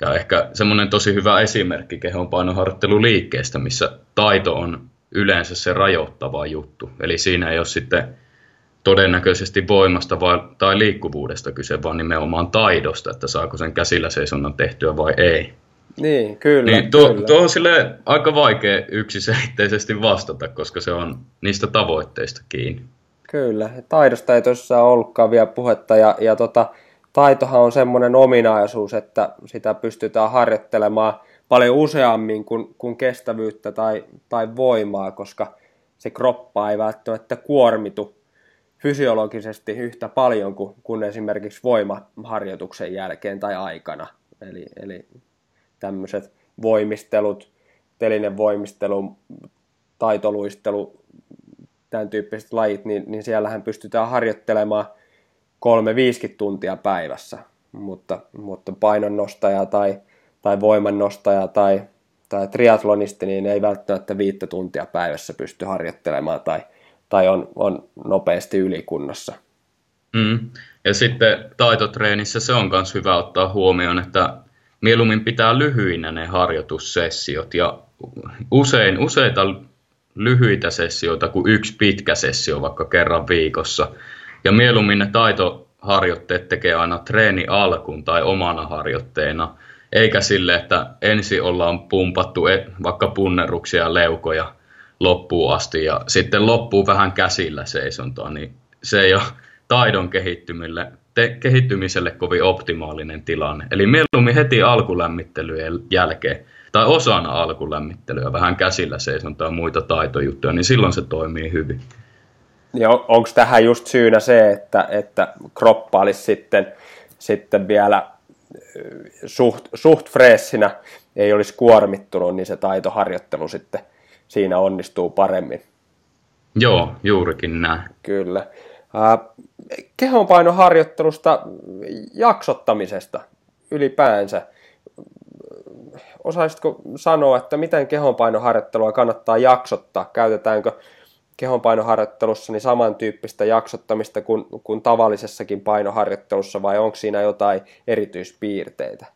Ja ehkä semmoinen tosi hyvä esimerkki kehonpainoharjoitteluliikkeestä, missä taito on yleensä se rajoittava juttu. Eli siinä ei ole sitten todennäköisesti voimasta vai, tai liikkuvuudesta kyse, vaan nimenomaan taidosta, että saako sen käsillä seisonnan tehtyä vai ei. Niin, kyllä. Niin tuo, kyllä. tuo on sille aika vaikea yksiselitteisesti vastata, koska se on niistä tavoitteista kiinni. Kyllä, taidosta ei tosiaan ollutkaan vielä puhetta, ja, ja tota, taitohan on semmoinen ominaisuus, että sitä pystytään harjoittelemaan paljon useammin kuin, kuin kestävyyttä tai, tai voimaa, koska se kroppa ei välttämättä kuormitu fysiologisesti yhtä paljon kuin, kuin esimerkiksi voimaharjoituksen jälkeen tai aikana. Eli, eli tämmöiset voimistelut, telinen voimistelu, taitoluistelu, tämän tyyppiset lajit, niin, niin siellähän pystytään harjoittelemaan 3-50 tuntia päivässä, mutta, mutta painonnostaja tai, tai voimannostaja tai, tai triatlonisti niin ei välttämättä viittä tuntia päivässä pysty harjoittelemaan tai, tai on, on nopeasti ylikunnossa. Mm. Ja sitten taitotreenissä se on myös hyvä ottaa huomioon, että mieluummin pitää lyhyinä ne harjoitussessiot ja usein useita lyhyitä sessioita kuin yksi pitkä sessio vaikka kerran viikossa. Ja mieluummin ne taitoharjoitteet tekee aina treeni alkuun tai omana harjoitteena, eikä sille, että ensin ollaan pumpattu e- vaikka punneruksia ja leukoja loppuun asti ja sitten loppuu vähän käsillä seisontaa, niin se ei ole taidon kehittymille, te, kehittymiselle kovin optimaalinen tilanne. Eli mieluummin heti alkulämmittelyjen jälkeen tai osana alkulämmittelyä vähän käsillä seisontaa ja muita taitojuttuja, niin silloin se toimii hyvin. Niin on, onko tähän just syynä se, että, että kroppa olisi sitten, sitten vielä suht, suht freessinä, ei olisi kuormittunut, niin se taitoharjoittelu sitten siinä onnistuu paremmin. Joo, juurikin näin. Kyllä. Kehonpainoharjoittelusta, jaksottamisesta ylipäänsä. Osaisitko sanoa, että miten kehonpainoharjoittelua kannattaa jaksottaa? Käytetäänkö kehonpainoharjoittelussa niin samantyyppistä jaksottamista kuin, kuin tavallisessakin painoharjoittelussa vai onko siinä jotain erityispiirteitä?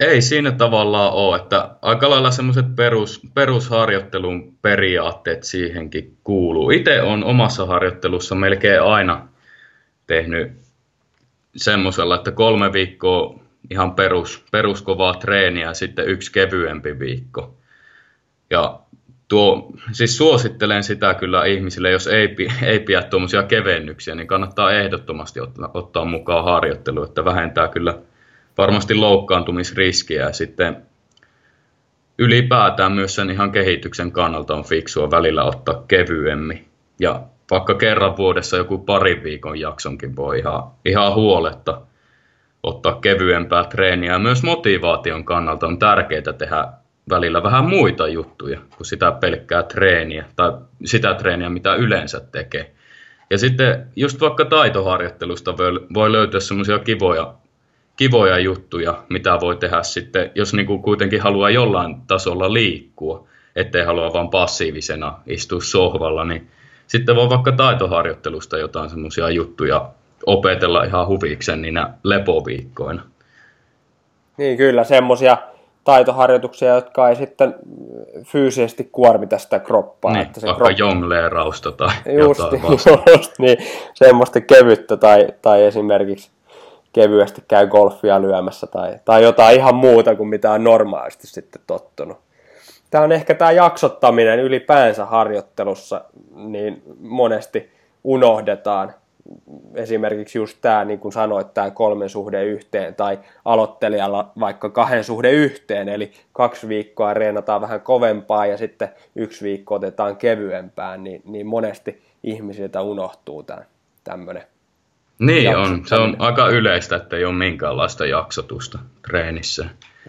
Ei siinä tavallaan ole, että aika lailla semmoiset perus, perusharjoittelun periaatteet siihenkin kuuluu. Itse on omassa harjoittelussa melkein aina tehnyt semmoisella, että kolme viikkoa ihan perus, peruskovaa treeniä ja sitten yksi kevyempi viikko. Ja tuo, siis suosittelen sitä kyllä ihmisille, jos ei, ei pidä tuommoisia kevennyksiä, niin kannattaa ehdottomasti ottaa, ottaa mukaan harjoittelu, että vähentää kyllä varmasti loukkaantumisriskiä sitten ylipäätään myös sen ihan kehityksen kannalta on fiksua välillä ottaa kevyemmin. Ja vaikka kerran vuodessa joku parin viikon jaksonkin voi ihan, ihan huoletta ottaa kevyempää treeniä. Ja myös motivaation kannalta on tärkeää tehdä välillä vähän muita juttuja kuin sitä pelkkää treeniä tai sitä treeniä, mitä yleensä tekee. Ja sitten just vaikka taitoharjoittelusta voi löytyä semmoisia kivoja, kivoja juttuja, mitä voi tehdä sitten, jos niin kuin kuitenkin haluaa jollain tasolla liikkua, ettei halua vain passiivisena istua sohvalla, niin sitten voi vaikka taitoharjoittelusta jotain semmoisia juttuja opetella ihan huviksen niinä lepoviikkoina. Niin kyllä, semmoisia taitoharjoituksia, jotka ei sitten fyysisesti kuormita sitä kroppaa. Niin, että se vaikka kroppa... jongleerausta tai just, jotain just, niin, semmoista kevyttä tai, tai esimerkiksi kevyesti käy golfia lyömässä tai, tai jotain ihan muuta kuin mitä on normaalisti sitten tottunut. Tämä on ehkä tämä jaksottaminen ylipäänsä harjoittelussa, niin monesti unohdetaan esimerkiksi just tämä, niin kuin sanoit, tämä kolmen suhde yhteen tai aloittelijalla vaikka kahden suhde yhteen, eli kaksi viikkoa reenataan vähän kovempaa ja sitten yksi viikko otetaan kevyempään, niin, niin monesti ihmisiltä unohtuu tämä tämmöinen. Niin on, se on aika yleistä, että ei ole minkäänlaista jaksotusta treenissä.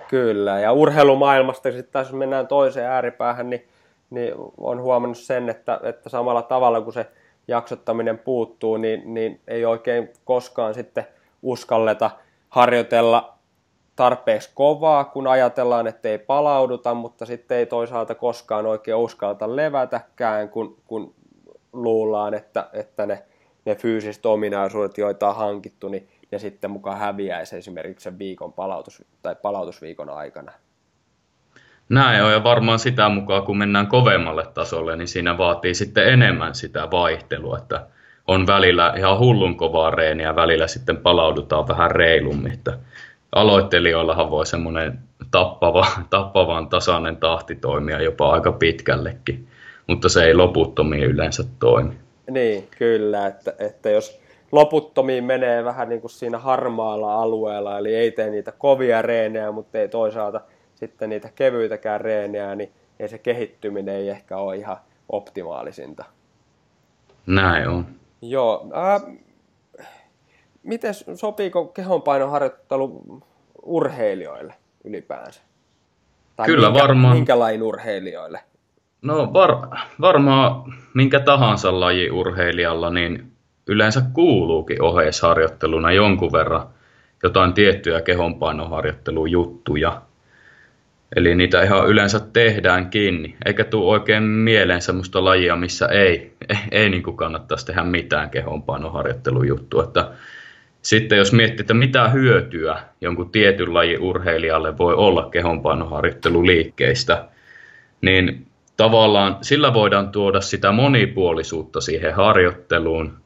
Kyllä, ja urheilumaailmasta sitten taas jos mennään toiseen ääripäähän, niin, niin on huomannut sen, että, että samalla tavalla kuin se jaksottaminen puuttuu, niin, niin ei oikein koskaan sitten uskalleta harjoitella tarpeeksi kovaa, kun ajatellaan, että ei palauduta, mutta sitten ei toisaalta koskaan oikein uskalleta levätäkään, kun, kun luullaan, että, että ne, ne fyysiset ominaisuudet, joita on hankittu, niin ne sitten mukaan häviäisi esimerkiksi sen viikon palautus, tai palautusviikon aikana. Näin on, ja varmaan sitä mukaan, kun mennään kovemmalle tasolle, niin siinä vaatii sitten enemmän sitä vaihtelua, että on välillä ihan hullun kovaa reeniä, välillä sitten palaudutaan vähän reilummin. Että aloittelijoillahan voi semmoinen tappava, tappavan tasainen tahti toimia jopa aika pitkällekin, mutta se ei loputtomiin yleensä toimi. Niin, kyllä, että, että jos loputtomiin menee vähän niin kuin siinä harmaalla alueella, eli ei tee niitä kovia reenejä, mutta ei toisaalta – sitten niitä kevyitäkään reenejä, niin ei se kehittyminen ei ehkä ole ihan optimaalisinta. Näin on. Joo. Äh, miten sopiiko kehonpainoharjoittelu urheilijoille ylipäänsä? Tai Kyllä minkä, varmaan. Minkä lajin urheilijoille? No var, varmaan minkä tahansa laji urheilijalla, niin yleensä kuuluukin oheisharjoitteluna jonkun verran jotain tiettyjä kehonpainoharjoittelujuttuja. Eli niitä ihan yleensä tehdään kiinni, eikä tule oikein mieleen sellaista lajia, missä ei, ei, ei niin kuin kannattaisi tehdä mitään kehonpainoharjoittelujuttua. Että sitten jos miettii, että mitä hyötyä jonkun tietyn lajin urheilijalle voi olla kehonpainoharjoitteluliikkeistä, niin tavallaan sillä voidaan tuoda sitä monipuolisuutta siihen harjoitteluun,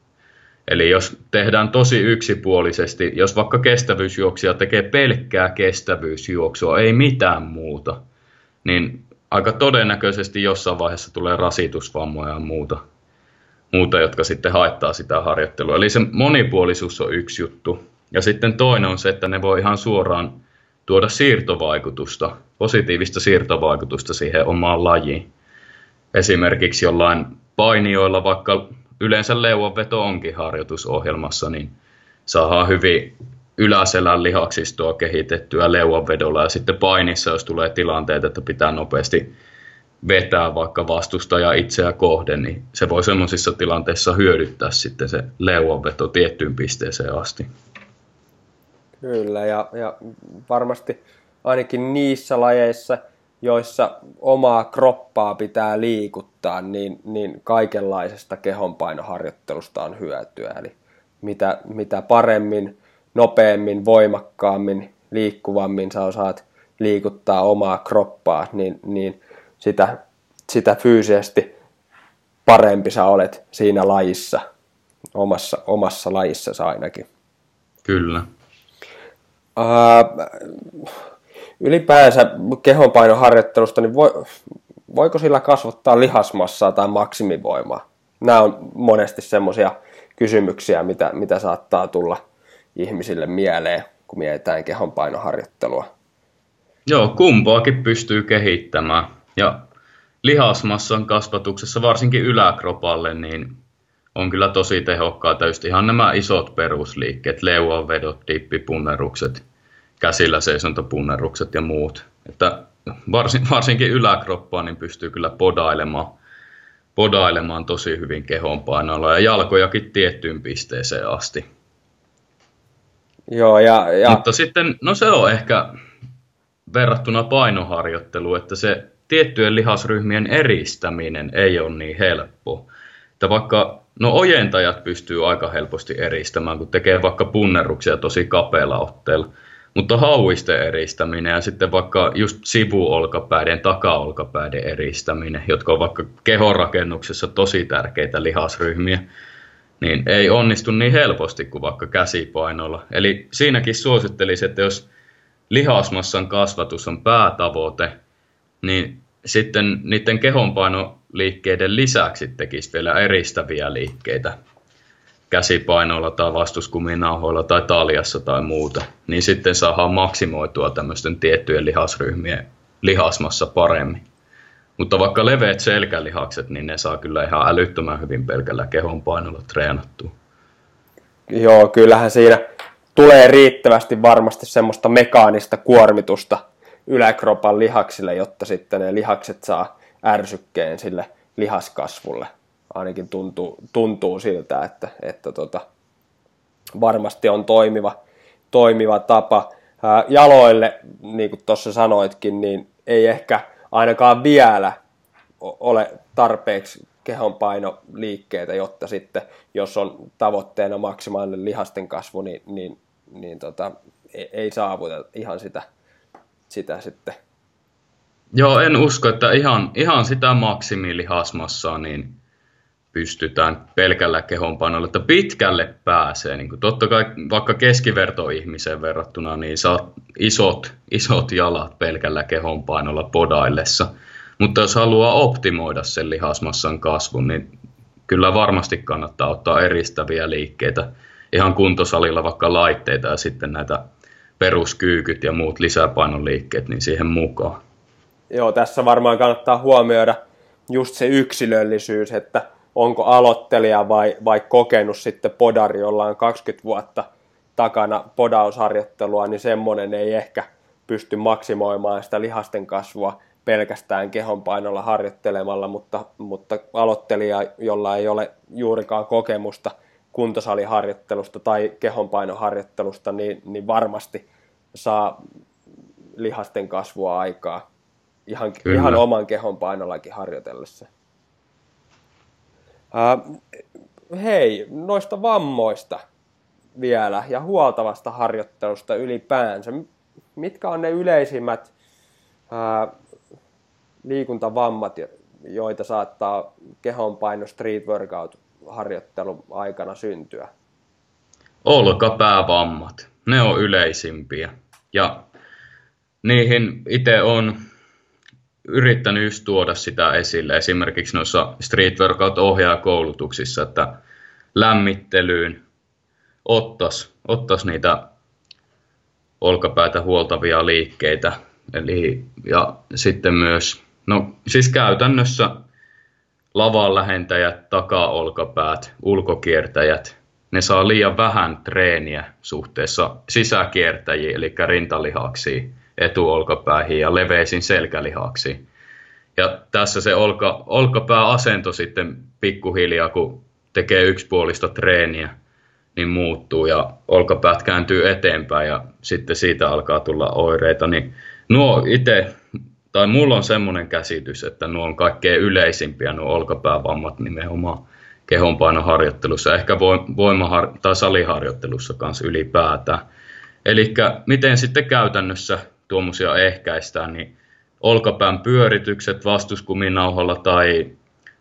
Eli jos tehdään tosi yksipuolisesti, jos vaikka kestävyysjuoksija tekee pelkkää kestävyysjuoksua, ei mitään muuta, niin aika todennäköisesti jossain vaiheessa tulee rasitusvammoja ja muuta, muuta, jotka sitten haittaa sitä harjoittelua. Eli se monipuolisuus on yksi juttu. Ja sitten toinen on se, että ne voi ihan suoraan tuoda siirtovaikutusta, positiivista siirtovaikutusta siihen omaan lajiin. Esimerkiksi jollain painijoilla, vaikka yleensä leuanveto onkin harjoitusohjelmassa, niin saadaan hyvin yläselän lihaksistoa kehitettyä leuanvedolla ja sitten painissa, jos tulee tilanteet, että pitää nopeasti vetää vaikka vastustaja itseä kohden, niin se voi semmoisissa tilanteissa hyödyttää sitten se leuanveto tiettyyn pisteeseen asti. Kyllä, ja, ja varmasti ainakin niissä lajeissa, joissa omaa kroppaa pitää liikuttaa, niin, niin kaikenlaisesta kehonpainoharjoittelusta on hyötyä. Eli mitä, mitä paremmin, nopeammin, voimakkaammin, liikkuvammin sä osaat liikuttaa omaa kroppaa, niin, niin sitä, sitä fyysisesti parempi sä olet siinä lajissa, omassa, omassa lajissasi ainakin. Kyllä. Uh, ylipäänsä kehonpainoharjoittelusta, niin voi, voiko sillä kasvattaa lihasmassaa tai maksimivoimaa? Nämä on monesti semmoisia kysymyksiä, mitä, mitä saattaa tulla ihmisille mieleen, kun mietitään kehonpainoharjoittelua. Joo, kumpaakin pystyy kehittämään. Ja lihasmassan kasvatuksessa, varsinkin yläkropalle, niin on kyllä tosi tehokkaita just ihan nämä isot perusliikkeet, leuanvedot, dippipunnerukset, käsillä seisontapunnerukset ja muut. Että varsin, varsinkin yläkroppaa niin pystyy kyllä podailemaan, podailemaan tosi hyvin kehonpainoilla ja jalkojakin tiettyyn pisteeseen asti. Joo, ja, ja... Mutta sitten, no se on ehkä verrattuna painoharjoitteluun, että se tiettyjen lihasryhmien eristäminen ei ole niin helppo. Että vaikka, no ojentajat pystyy aika helposti eristämään, kun tekee vaikka punnerruksia tosi kapealla otteella. Mutta hauisten eristäminen ja sitten vaikka just sivuolkapäiden, takaolkapäiden eristäminen, jotka on vaikka kehonrakennuksessa tosi tärkeitä lihasryhmiä, niin ei onnistu niin helposti kuin vaikka käsipainolla. Eli siinäkin suosittelisin, että jos lihasmassan kasvatus on päätavoite, niin sitten niiden kehonpainoliikkeiden lisäksi tekisi vielä eristäviä liikkeitä käsipainoilla tai vastuskuminauhoilla tai taljassa tai muuta, niin sitten saadaan maksimoitua tämmöisten tiettyjen lihasryhmien lihasmassa paremmin. Mutta vaikka leveät selkälihakset, niin ne saa kyllä ihan älyttömän hyvin pelkällä kehonpainolla treenattua. Joo, kyllähän siinä tulee riittävästi varmasti semmoista mekaanista kuormitusta yläkropan lihaksille, jotta sitten ne lihakset saa ärsykkeen sille lihaskasvulle. Ainakin tuntuu, tuntuu siltä, että, että tota, varmasti on toimiva, toimiva tapa. Ää, jaloille, niin kuin tuossa sanoitkin, niin ei ehkä ainakaan vielä ole tarpeeksi kehonpainoliikkeitä, jotta sitten, jos on tavoitteena maksimaalinen lihasten kasvu, niin, niin, niin tota, ei, ei saavuta ihan sitä, sitä sitten. Joo, en usko, että ihan, ihan sitä maksimilihasmassaa niin pystytään pelkällä kehonpainolla, että pitkälle pääsee. Niin kuin totta kai vaikka keskivertoihmiseen verrattuna, niin saa isot, isot jalat pelkällä kehonpainolla podaillessa. Mutta jos haluaa optimoida sen lihasmassan kasvun, niin kyllä varmasti kannattaa ottaa eristäviä liikkeitä ihan kuntosalilla vaikka laitteita ja sitten näitä peruskyykyt ja muut lisäpainon liikkeet niin siihen mukaan. Joo, tässä varmaan kannattaa huomioida just se yksilöllisyys, että onko aloittelija vai, vai kokenut sitten podari, jolla on 20 vuotta takana podausharjoittelua, niin semmoinen ei ehkä pysty maksimoimaan sitä lihasten kasvua pelkästään kehonpainolla harjoittelemalla, mutta, mutta aloittelija, jolla ei ole juurikaan kokemusta kuntosaliharjoittelusta tai kehonpainoharjoittelusta, niin, niin varmasti saa lihasten kasvua aikaa ihan, ihan oman kehonpainollakin harjoitellessa. Uh, hei, noista vammoista vielä ja huoltavasta harjoittelusta ylipäänsä. Mitkä on ne yleisimmät uh, liikuntavammat, joita saattaa kehonpaino street workout harjoittelun aikana syntyä? Olkapäävammat, ne on yleisimpiä. Ja niihin itse on yrittänyt just tuoda sitä esille esimerkiksi noissa street workout ohjaajakoulutuksissa, että lämmittelyyn ottas, ottas niitä olkapäätä huoltavia liikkeitä. Eli, ja sitten myös, no siis käytännössä lavan lähentäjät, takaolkapäät, ulkokiertäjät, ne saa liian vähän treeniä suhteessa sisäkiertäjiin, eli rintalihaksiin, etuolkapääihin ja leveisiin selkälihaksiin. Ja tässä se olka, olkapääasento sitten pikkuhiljaa, kun tekee yksipuolista treeniä, niin muuttuu ja olkapäät kääntyy eteenpäin ja sitten siitä alkaa tulla oireita. Niin nuo itse, tai mulla on semmoinen käsitys, että nuo on kaikkein yleisimpiä nuo olkapäävammat nimenomaan kehonpainoharjoittelussa, ehkä voimahar- tai saliharjoittelussa kanssa ylipäätään. Eli miten sitten käytännössä tuommoisia ehkäistään, niin olkapään pyöritykset vastuskuminauhalla tai,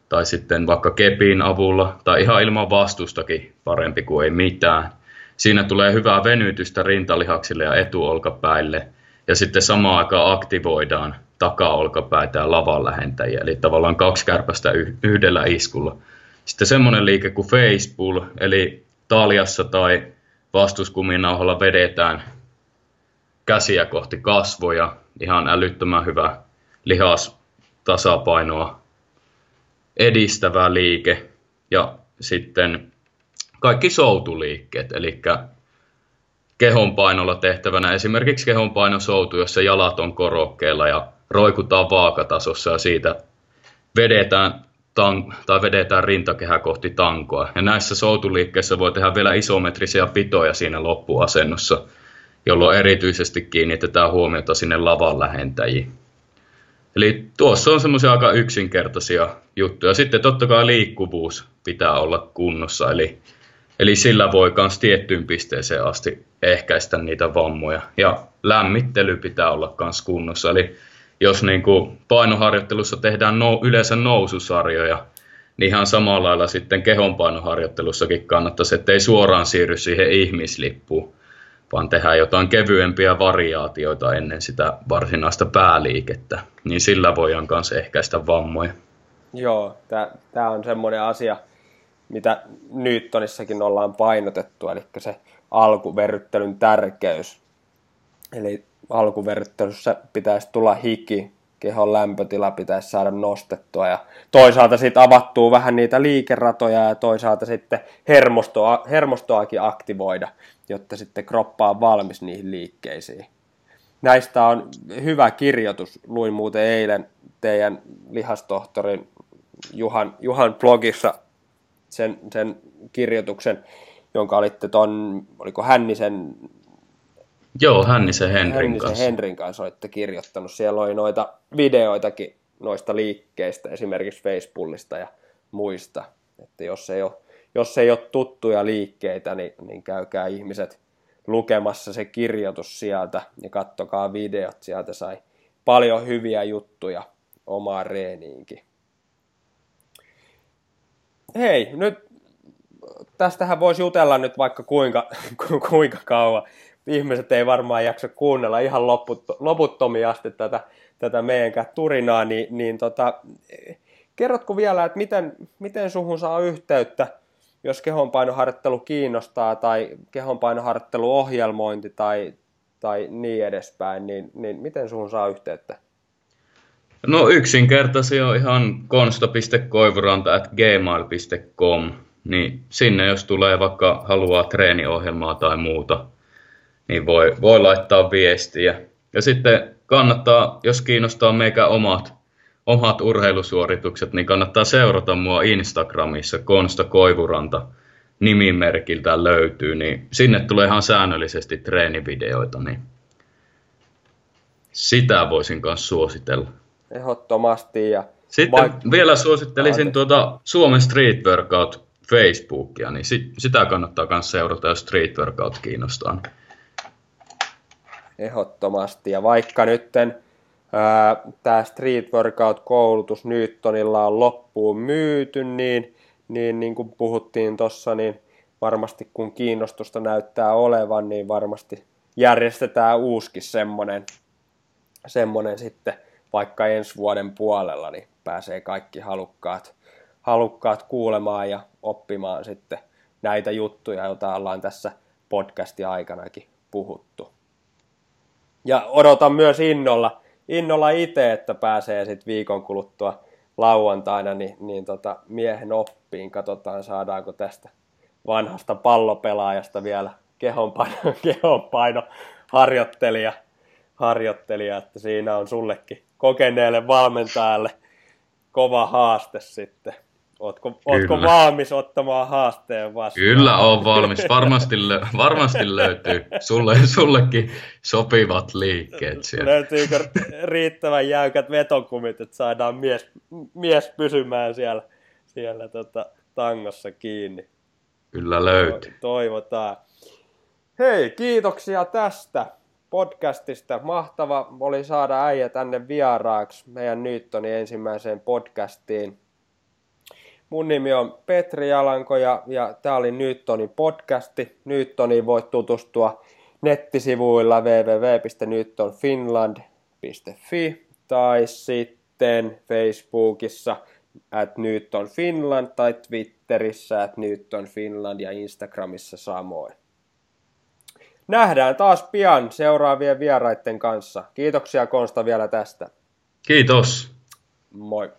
tai sitten vaikka kepin avulla tai ihan ilman vastustakin parempi kuin ei mitään. Siinä tulee hyvää venytystä rintalihaksille ja etuolkapäille ja sitten samaan aikaan aktivoidaan takaolkapäitä ja lavan lähentäjiä, eli tavallaan kaksi kärpästä yhdellä iskulla. Sitten semmoinen liike kuin facepull, eli taljassa tai vastuskuminauhalla vedetään käsiä kohti kasvoja, ihan älyttömän hyvä lihastasapainoa edistävä liike. Ja sitten kaikki soutuliikkeet, eli kehonpainolla tehtävänä esimerkiksi kehonpainosoutu, jossa jalat on korokkeella ja roikutaan vaakatasossa ja siitä vedetään tan- tai vedetään rintakehä kohti tankoa. Ja näissä soutuliikkeissä voi tehdä vielä isometrisiä pitoja siinä loppuasennossa, jolloin erityisesti kiinnitetään huomiota sinne lavan lähentäjiin. Eli tuossa on semmoisia aika yksinkertaisia juttuja. Sitten totta kai liikkuvuus pitää olla kunnossa, eli, eli sillä voi myös tiettyyn pisteeseen asti ehkäistä niitä vammoja. Ja lämmittely pitää olla myös kunnossa, eli jos niin kuin painoharjoittelussa tehdään no, yleensä noususarjoja, niin ihan samalla lailla sitten kehonpainoharjoittelussakin kannattaisi, ettei suoraan siirry siihen ihmislippuun, vaan tehdään jotain kevyempiä variaatioita ennen sitä varsinaista pääliikettä, niin sillä voidaan myös ehkäistä vammoja. Joo, tämä on semmoinen asia, mitä Newtonissakin ollaan painotettu, eli se alkuverryttelyn tärkeys. Eli alkuverryttelyssä pitäisi tulla hiki, kehon lämpötila pitäisi saada nostettua ja toisaalta sitten avattuu vähän niitä liikeratoja ja toisaalta sitten hermostoa, hermostoakin aktivoida, jotta sitten kroppa on valmis niihin liikkeisiin. Näistä on hyvä kirjoitus. Luin muuten eilen teidän lihastohtorin Juhan, Juhan blogissa sen, sen kirjoituksen, jonka olitte ton, oliko Hännisen Joo, Hännisen Henrin Hännisen kanssa. Henrin kanssa olette kirjoittanut. Siellä oli noita videoitakin noista liikkeistä, esimerkiksi Facebookista ja muista. Että jos ei ole, jos ei ole tuttuja liikkeitä, niin, niin käykää ihmiset lukemassa se kirjoitus sieltä ja kattokaa videot. Sieltä sai paljon hyviä juttuja omaan reeniinkin. Hei, nyt tästähän voisi jutella nyt vaikka kuinka, kuinka kauan ihmiset ei varmaan jaksa kuunnella ihan loputtomia asti tätä, tätä meidän turinaa, niin, niin tota, kerrotko vielä, että miten, miten suhun saa yhteyttä, jos kehonpainoharjoittelu kiinnostaa tai kehonpainoharjoitteluohjelmointi tai, tai niin edespäin, niin, niin miten suhun saa yhteyttä? No yksinkertaisia on ihan konsta.koivuranta.gmail.com, niin sinne jos tulee vaikka haluaa treeniohjelmaa tai muuta, niin voi, voi laittaa viestiä. Ja sitten kannattaa, jos kiinnostaa meikä omat, omat urheilusuoritukset, niin kannattaa seurata mua Instagramissa, Konsta Koivuranta nimimerkiltä löytyy, niin sinne tulee ihan säännöllisesti treenivideoita, niin sitä voisin myös suositella. Ehdottomasti. Ja Sitten vaik- vielä suosittelisin tuota Suomen Street Workout Facebookia, niin sitä kannattaa myös seurata, jos Street Workout kiinnostaa ehdottomasti. Ja vaikka nytten tämä Street Workout-koulutus Newtonilla on loppuun myyty, niin, niin, niin kuin puhuttiin tuossa, niin varmasti kun kiinnostusta näyttää olevan, niin varmasti järjestetään uuskin semmoinen, semmoinen sitten vaikka ensi vuoden puolella, niin pääsee kaikki halukkaat, halukkaat kuulemaan ja oppimaan sitten näitä juttuja, joita ollaan tässä podcastin aikanakin puhuttu. Ja odotan myös innolla, innolla itse, että pääsee sitten viikon kuluttua lauantaina niin, niin tota, miehen oppiin. Katsotaan, saadaanko tästä vanhasta pallopelaajasta vielä kehonpaino, kehonpaino harjoittelija, harjoittelija, että siinä on sullekin kokeneelle valmentajalle kova haaste sitten. Ootko, ootko valmis ottamaan haasteen vastaan? Kyllä on valmis. Varmasti, lö- varmasti löytyy sulle, sullekin sopivat liikkeet siellä. Löytyykö riittävän jäykät vetokumit, että saadaan mies, mies pysymään siellä, siellä tota, tangossa kiinni? Kyllä löytyy. Toivotaan. Hei, kiitoksia tästä podcastista. Mahtava oli saada äijä tänne vieraaksi meidän Newtonin ensimmäiseen podcastiin. Mun nimi on Petri Jalanko ja, ja tämä oli Newtonin podcasti. Newtoniin voit tutustua nettisivuilla www.newtonfinland.fi tai sitten Facebookissa at Newton Finland tai Twitterissä at Newton Finland ja Instagramissa samoin. Nähdään taas pian seuraavien vieraiden kanssa. Kiitoksia Konsta vielä tästä. Kiitos. Moi.